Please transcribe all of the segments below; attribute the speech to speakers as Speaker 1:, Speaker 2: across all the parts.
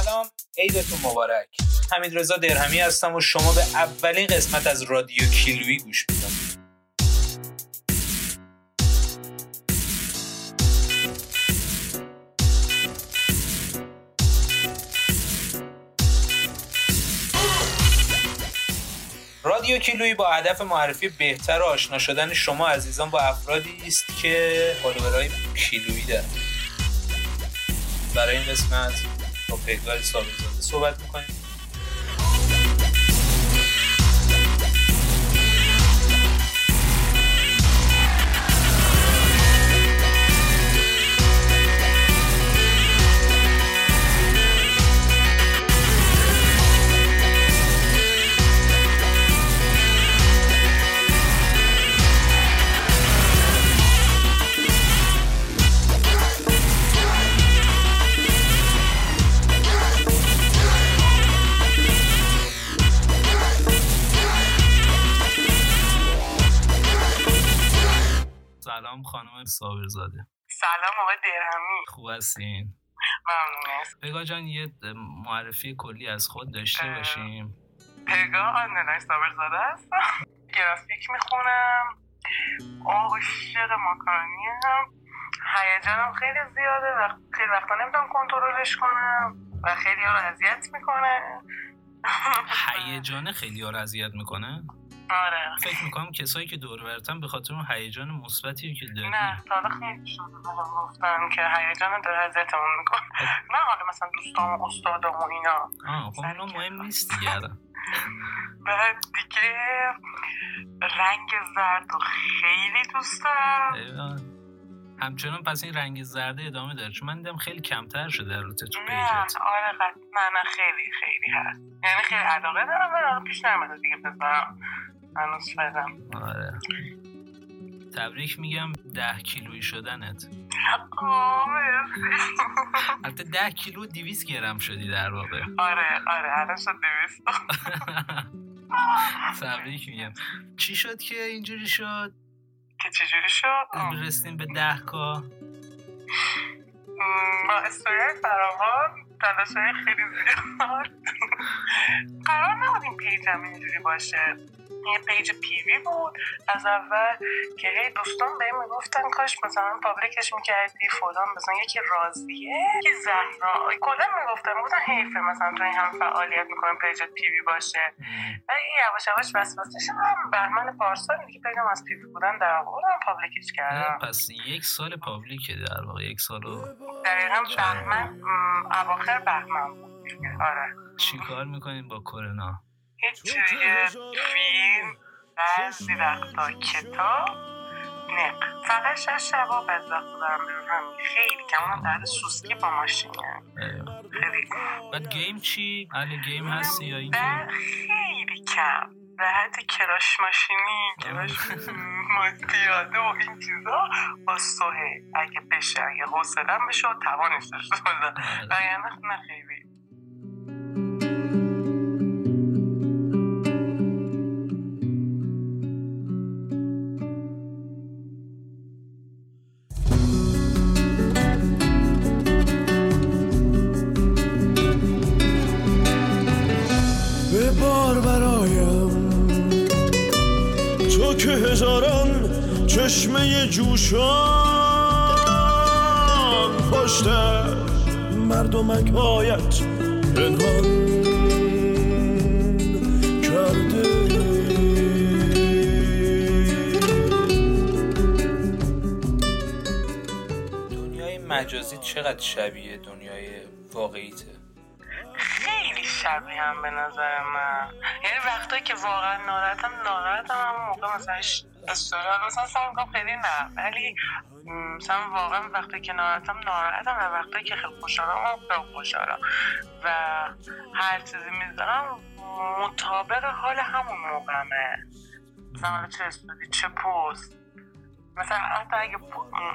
Speaker 1: سلام عیدتون مبارک. حمید رضا درهمی هستم و شما به اولین قسمت از رادیو کیلویی گوش می‌دید. رادیو کیلویی با هدف معرفی بهتر و آشنا شدن شما عزیزان با افرادی است که فالوورهای کیلویی دارن. برای این قسمت با پیگاه صابرزاده صحبت می‌کنیم. خانم صابرزاده
Speaker 2: سلام آقای درهمی.
Speaker 1: خوب هستین؟
Speaker 2: ممنون.
Speaker 1: پگاه جان یه معرفی کلی از خود داشته. باشیم.
Speaker 2: پگاه آنلای صابرزاده هستم گرافیک می‌خونم. عاشق ماکارونی هم. هیجانم خیلی زیاده و خیلی وقتا نمی‌تونم کنترلش کنم و خیلی ها رو اذیت می‌کنه.
Speaker 1: هیجان خیلی ها رو اذیت می‌کنه؟
Speaker 2: آره.
Speaker 1: فکر می‌کنم کسایی که دور برتن به خاطر اون هیجان مثبتی که داری
Speaker 2: نه شده بهم گفتن که هیجان داره اذیتمون می‌کنه. نه حالا مثلا دوستام و استادام و اینا.
Speaker 1: آه خب اونا مهم نیست الان.
Speaker 2: بعد دیگه رنگ زرد و خیلی دوست دارم.
Speaker 1: همچنان پس این رنگ زرده ادامه داره. چون من دیدم خیلی کمتر شده البته تو
Speaker 2: نه
Speaker 1: پیجت.
Speaker 2: آره قد... نه خیلی خیلی هست. یعنی خیلی علاقه دارم ولی الان پیش نمیده دیگه بذارم هنوز فعلا.
Speaker 1: آره. تبریک میگم ده کیلویی شدنت. البته ده کیلو دیویس گرم شدی در واقع.
Speaker 2: آره آره الان شد دویست.
Speaker 1: تبریک میگم. چی شد که اینجوری شد؟
Speaker 2: که چجوری شد.
Speaker 1: رسیدیم به ده کا.
Speaker 2: با استوری فراوان تلاش های خیلی زیاد. قرار نبود این page م اینجوری باشه. یه page PV بود از اول که هی دوستان بهم می‌گفتن کاش مثلا public ش می‌کردی فلان مثلا یکی راضیه یکی زهرا. کلا می‌گفتن می‌گفتن حیفه مثلا تو این هم فعالیت می‌کنم page ت PV باشه. ولی یواش یواش وسوسه شدم بهمن پارسال دیگه page م از PV بودن در آوردم public ش کردم.
Speaker 1: پس یک سال پابلیکه در واقع یک سال
Speaker 2: دقیقا بهمن اواخر بهمن بود. آره.
Speaker 1: چی کار می‌کنین با کرونا؟
Speaker 2: هیچ دیگه فیلم بعضی وقتا کتاب نه فقط شش شبا بزاق دارم بیرون خیلی کم اونم درد سوسکی با ماشینه
Speaker 1: ایوه.
Speaker 2: خیلی
Speaker 1: بعد گیم چی؟ اهل گیم هستی یا اینکه؟
Speaker 2: و خیلی کم. به حد کراش ماشینی. کراش م- پیاده و این چیزا. با سوهه اگه بشه اگه حوصلم بشه و توانش داشته باشم.
Speaker 1: آره.
Speaker 2: وگرنه نه خیلی.
Speaker 3: چشمه جوشان پشت مردمک هایت پنهان کرده.
Speaker 1: دنیای مجازی چقدر شبیه دنیای واقعیته؟
Speaker 2: خیلی شبیه هم به نظر من. یعنی وقتایی که واقعا ناراحتم ناراحتم هم موقع مثلا مثلا سعی می‌کنم خیلی نه. ولی مثلا واقعا وقتی که ناراحتم ناراحتم و وقتی که خیلی خوشحالم خیلی خوشحالم. و هر چیزی می‌ذارم مطابق حال همون موقعمه. مثلا چه استوری چه پست. مثلا حتی اگه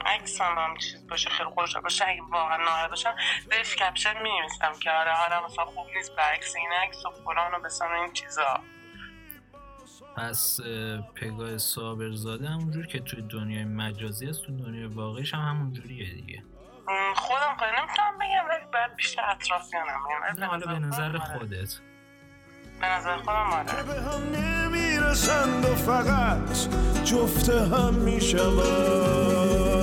Speaker 2: عکس هم چیز باشه خیلی خوشحال باشه اگه واقعا ناراحت باشم بهش کپشن می که آره حالا مثلا خوب نیست برعکس این عکس و فلان و بسان این چیزا.
Speaker 1: پس اه، پگاه صابرزاده همونجور که توی دنیای مجازی است تو دنیای واقعیش هم همونجوریه دیگه.
Speaker 2: خودم خیلی نمی‌تونم بگم ولی باید بیشتر اطرافیانم
Speaker 1: نه حالا به نظر خودت.
Speaker 2: به نظر خودم آره.
Speaker 3: که به هم نمی‌رسند و فقط جفت هم می‌شوند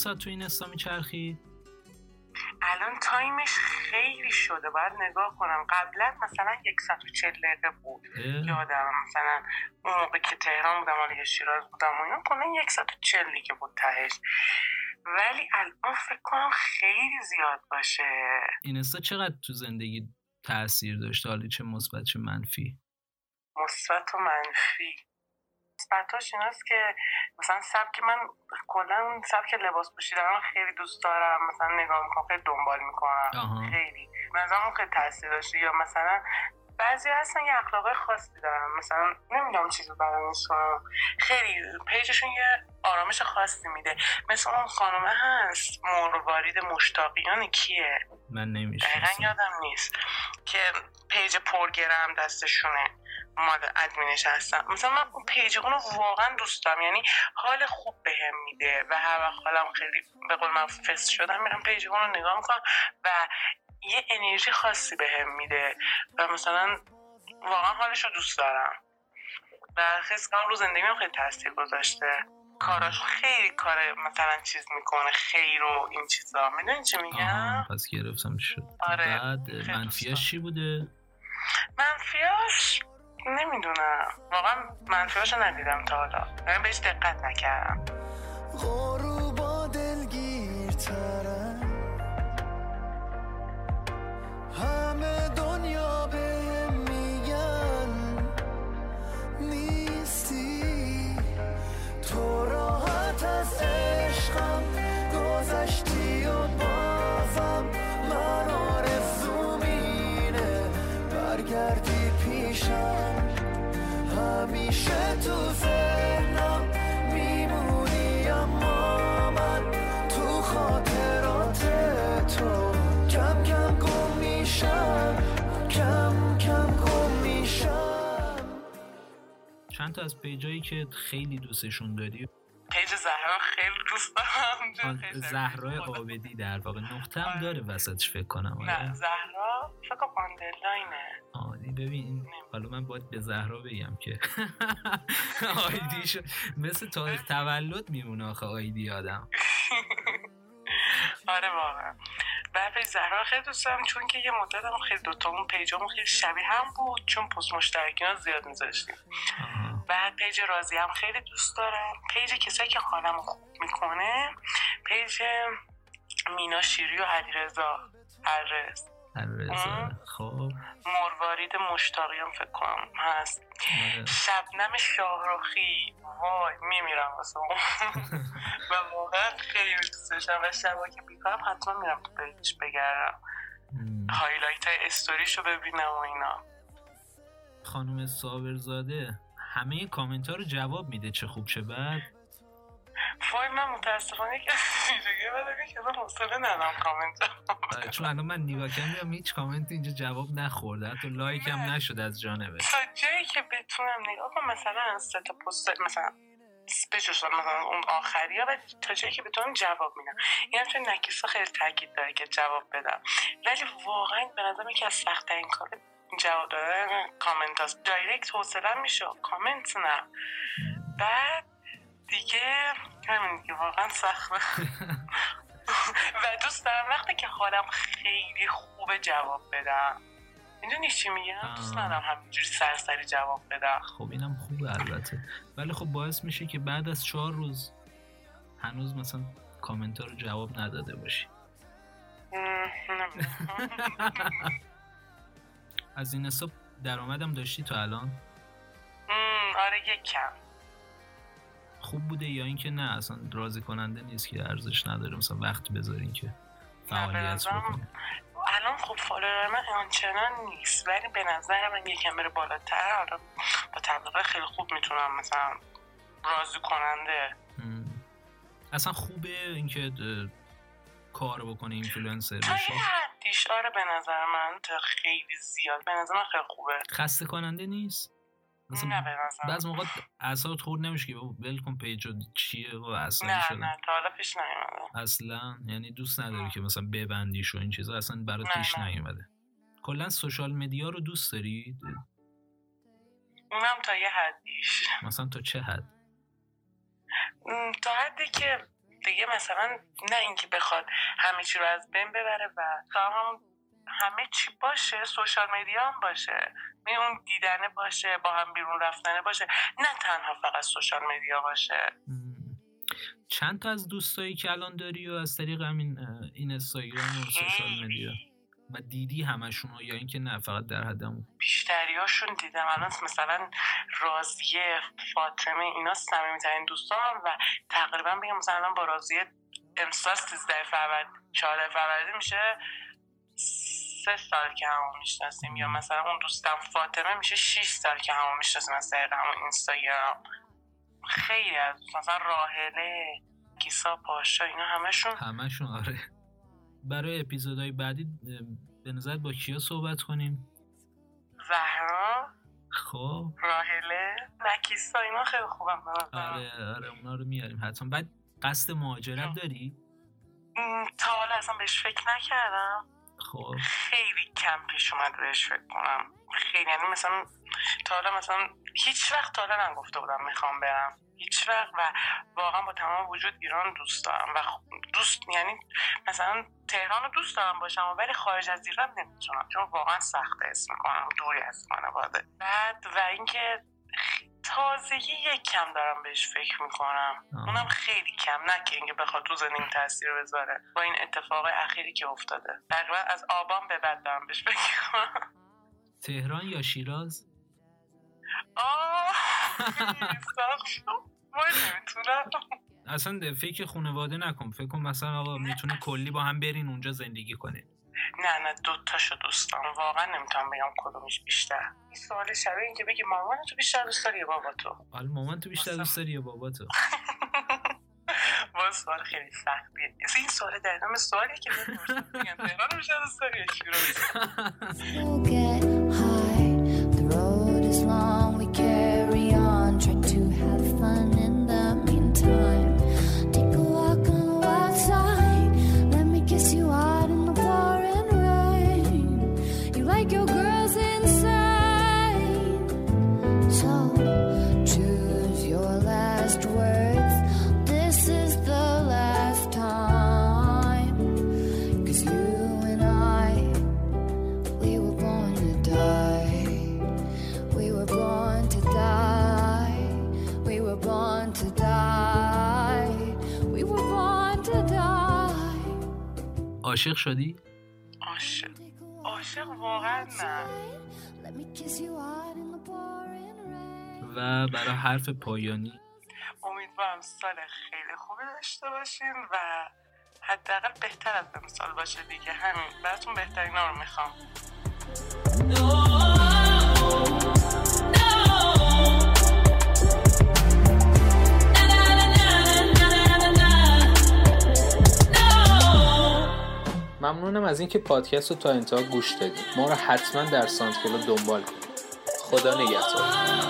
Speaker 1: ساعت تو این استا میچرخی؟
Speaker 2: الان تایمش خیلی شده. باید نگاه کنم. قبلا مثلا یک ساعت و چل دقیقه بود. یادم مثلا اون موقع که تهران بودم حالا شیراز بودم و اینا کنه یک ساعت و چل دیگه بود تهش. ولی الان فکر کنم خیلی زیاد باشه.
Speaker 1: این استا چقدر تو زندگی تاثیر داشته؟ حالا چه مثبت چه منفی؟
Speaker 2: مثبت و منفی. مثبتاش ایناست که مثلا سبک من کلا اون سبک لباس پوشیدن خیلی دوست دارم. مثلا نگاه می‌کنم خیلی دنبال می‌کنم. خیلی. مثلا خیلی تاثیر داشته. یا مثلا بعضی هستن یه اخلاق خاصی دارن. مثلا نمی‌دونم چیزی بیانش کنم خیلی پیجشون یه آرامش خاصی میده. مثل اون خانومه هست مروارید مشتاقیان کیه؟
Speaker 1: من
Speaker 2: دقیقا
Speaker 1: نمی‌شناسم
Speaker 2: یادم نیست. که پیج پرگرم دستشونه. مال ادمینش هستم مثلا من اون پیج اونو واقعا دوست دارم. یعنی حال خوب بهم میده و هر وقت حالم خیلی به قول من فست شدم میرم پیج اونو نگاه می‌کنم و یه انرژی خاصی بهم میده و مثلا واقعا حالش رو دوست دارم. و حس کنم رو زندگیم خیلی تاثیر گذاشته. کاراش خیلی کار مثلا چیز می‌کنه خیر و این چیزا. می‌دونی چی میگم؟
Speaker 1: پس گرفتم شد.
Speaker 2: آره،
Speaker 1: بعد
Speaker 2: خیلی
Speaker 1: منفیاش چی بوده؟
Speaker 2: منفیاش نمی‌دونم. واقعا منفیاشو ندیدم تا حالا. بهش دقت نکردم.
Speaker 1: تا از page ایی که خیلی دوستشون داری؟
Speaker 2: page زهرا خیلی دوست دارم. خدا-
Speaker 1: آبدی در واقع. نقطه هم داره وسطش فکر کنم.
Speaker 2: نه
Speaker 1: آره.
Speaker 2: زهرا فکر کنم underline
Speaker 1: ه. ID ببین حالا من باید به زهرا بگم که. ID ش مثل تاریخ تولد میمونه آخه ID آدم.
Speaker 2: آره واقعا. بعد page زهرا خیلی دوست دارم چون که یه مدت هم خیلی دوتامون page امون خیلی شبیه هم بود چون پست مشترکی ها زیاد میذاشتیم. بعد page راضیه هم خیلی دوست دارم. page کسایی که حالم رو خوب می‌کنه page مینا شیری و علیرضا. آه.
Speaker 1: خب.
Speaker 2: مروارید مشتاقیان فکر کنم هست.
Speaker 1: آره.
Speaker 2: شبنم شاهروخی وای میمیرم واسه اون. و واقعا خیلی دارم و شبا که بیکارم حتما میرم تو page ش
Speaker 1: بگردم.
Speaker 2: highlight های استوریشو ببینم و اینا.
Speaker 1: خانم صابرزاده. همه کامنت ها رو جواب میده چه خوب چه بد.
Speaker 2: وای من متاسفانه که دیگه بدم که من حوصله ندارم کامنت
Speaker 1: آره، چون الان من نگاه کردم هیچ کامنت اینجا جواب نخورده حتی لایک هم. نشد از جانبه.
Speaker 2: تا جایی که بتونم نگاه کنم مثلا سه تا پست مثلا بجز مثلا اون آخری ها و تا جایی که بتونم جواب میدم. این همچون نکیسا خیلی تاکید داره که جواب بدم. ولی واقعا به نظرم که از سخت این کار جواب دادن کامنت هاست. دایرکت حوصله میشه. کامنت نه. بعد دیگه همین دیگه واقعا سخته. و دوست دارم وقتی که حالم خیلی خوبه جواب بدم. می‌دونی چی میگم؟ دوست. ندارم همینجوری سرسری جواب بدم.
Speaker 1: خب اینم خوبه البته. ولی خب باعث میشه که بعد از چهار روز هنوز مثلا کامنت رو جواب نداده باشی. از این حساب درآمدم داشتی تا الان؟
Speaker 2: آره یک کم
Speaker 1: خوب بوده یا اینکه نه اصلا راضی کننده نیست که ارزش نداره مثلا وقت بذارین که فعالیت بکنین.
Speaker 2: الان خب فالوور من آنچنان نیست ولی به نظر من یکم بره بالاتر. حالا با تبلیغات خیلی خوب می‌تونم مثلا راضی کننده.
Speaker 1: م. اصلا خوبه اینکه کار بکنه اینفلوئنسر بشه؟
Speaker 2: یه حدیش آره به نظر من تا خیلی زیاد. به نظر من خیلی خوبه.
Speaker 1: خسته کننده نیست
Speaker 2: نه به نظر
Speaker 1: بعض موقع اعصابت خورد نمیشه که ول کن page چیه و عصبی
Speaker 2: نه نه تا حالا پیش نیومده.
Speaker 1: اصلا یعنی دوست نداری
Speaker 2: نه.
Speaker 1: که مثلا ببندیش و این چیزا اصلا برات پیش. نیومده. کلا social media رو دوست داری؟
Speaker 2: اونم تا یه حدیش.
Speaker 1: مثلا تا چه حد؟
Speaker 2: تا حدی که دیگه مثلا نه اینکه بخواد همه چی رو از بین ببره و هم همه چی باشه social media هم باشه می اون دیدنه باشه با هم بیرون رفتنه باشه نه تنها فقط social media باشه.
Speaker 1: چند تا از دوستایی که الان داری و از طریق همین این اینستاگرام و social media و دیدی همشون یا اینکه نه فقط در حد اون
Speaker 2: بیشتریاشون دیدم. الان مثلا راضیه فاطمه اینا صمیمیترین دوستان و تقریبا بگم مثلا با راضیه امسال 13 فروردین 14 فروردین میشه سه سال که همون می‌شناسیم. یا مثلا اون دوستم فاطمه میشه 6 سال که همون می‌شناسیم از طریق همون اینستاگرام. خیلی از مثلا راهله کیسا پاشا اینا همشون
Speaker 1: همشون آره. برای اپیزودهای بعدی به نظر با کیا صحبت کنیم؟
Speaker 2: زهرا
Speaker 1: خب.
Speaker 2: راهله نکیسا اینا خیلی خوبم.
Speaker 1: آره آره اونا رو میاریم حتما. بعد قصد مهاجرت داری؟
Speaker 2: تا حالا اصلا بهش فکر نکردم.
Speaker 1: خب.
Speaker 2: خیلی کم پیش اومد بهش فکر کنم. خیلی یعنی مثلا تا حالا مثلا هیچ وقت تا حالا نگفته بودم می‌خوام برم. هیچ وقت و واقعا با تمام وجود ایران دوست دارم. و دوست یعنی مثلا تهران رو دوست دارم باشم ولی خارج از ایران نمی‌تونم چون واقعا سخت اسم می‌کنم دوری از خانواده. بعد و اینکه تازگی یک کم دارم بهش فکر می‌کنم.
Speaker 1: آه.
Speaker 2: اونم خیلی کم نه که اینکه بخواد تو زندگی تاثیر بذاره. با این اتفاق اخیری که افتاده. تقریبا از آبان به بعد دارم بهش فکر می‌کنم.
Speaker 1: تهران یا شیراز؟
Speaker 2: آه.
Speaker 1: اصلا فکر خانواده نکن. فکر کن مثلا آقا می‌تونه کلی با هم برین اونجا زندگی کنه
Speaker 2: نه نه دو تاشو دوست دارم واقعا نمی‌تونم بگم کدومش بیشتر. این سوال شبیه این که بگی مامان تو بیشتر دوست داری یا بابا تو؟
Speaker 1: حالا مامان تو بیشتر دوست داری یا بابا تو؟
Speaker 2: با سوال خیلی سختیه. این سوال در نام سوالی که میگن تهران رو بیشتر دوست داری یا شیراز؟
Speaker 1: عاشق شدی؟
Speaker 2: عاشق. عاشق واقعا نه.
Speaker 1: و برای حرف پایانی؟
Speaker 2: امیدوارم سال خیلی خوبی داشته باشین و حداقل بهتر از امسال باشه دیگه. همین. براتون بهترین رو می‌خوام.
Speaker 4: ممنونم از اینکه پادکست رو تا انتها گوش دادید ما رو حتما در ساندکلو دنبال کنید. خدا نگهدار.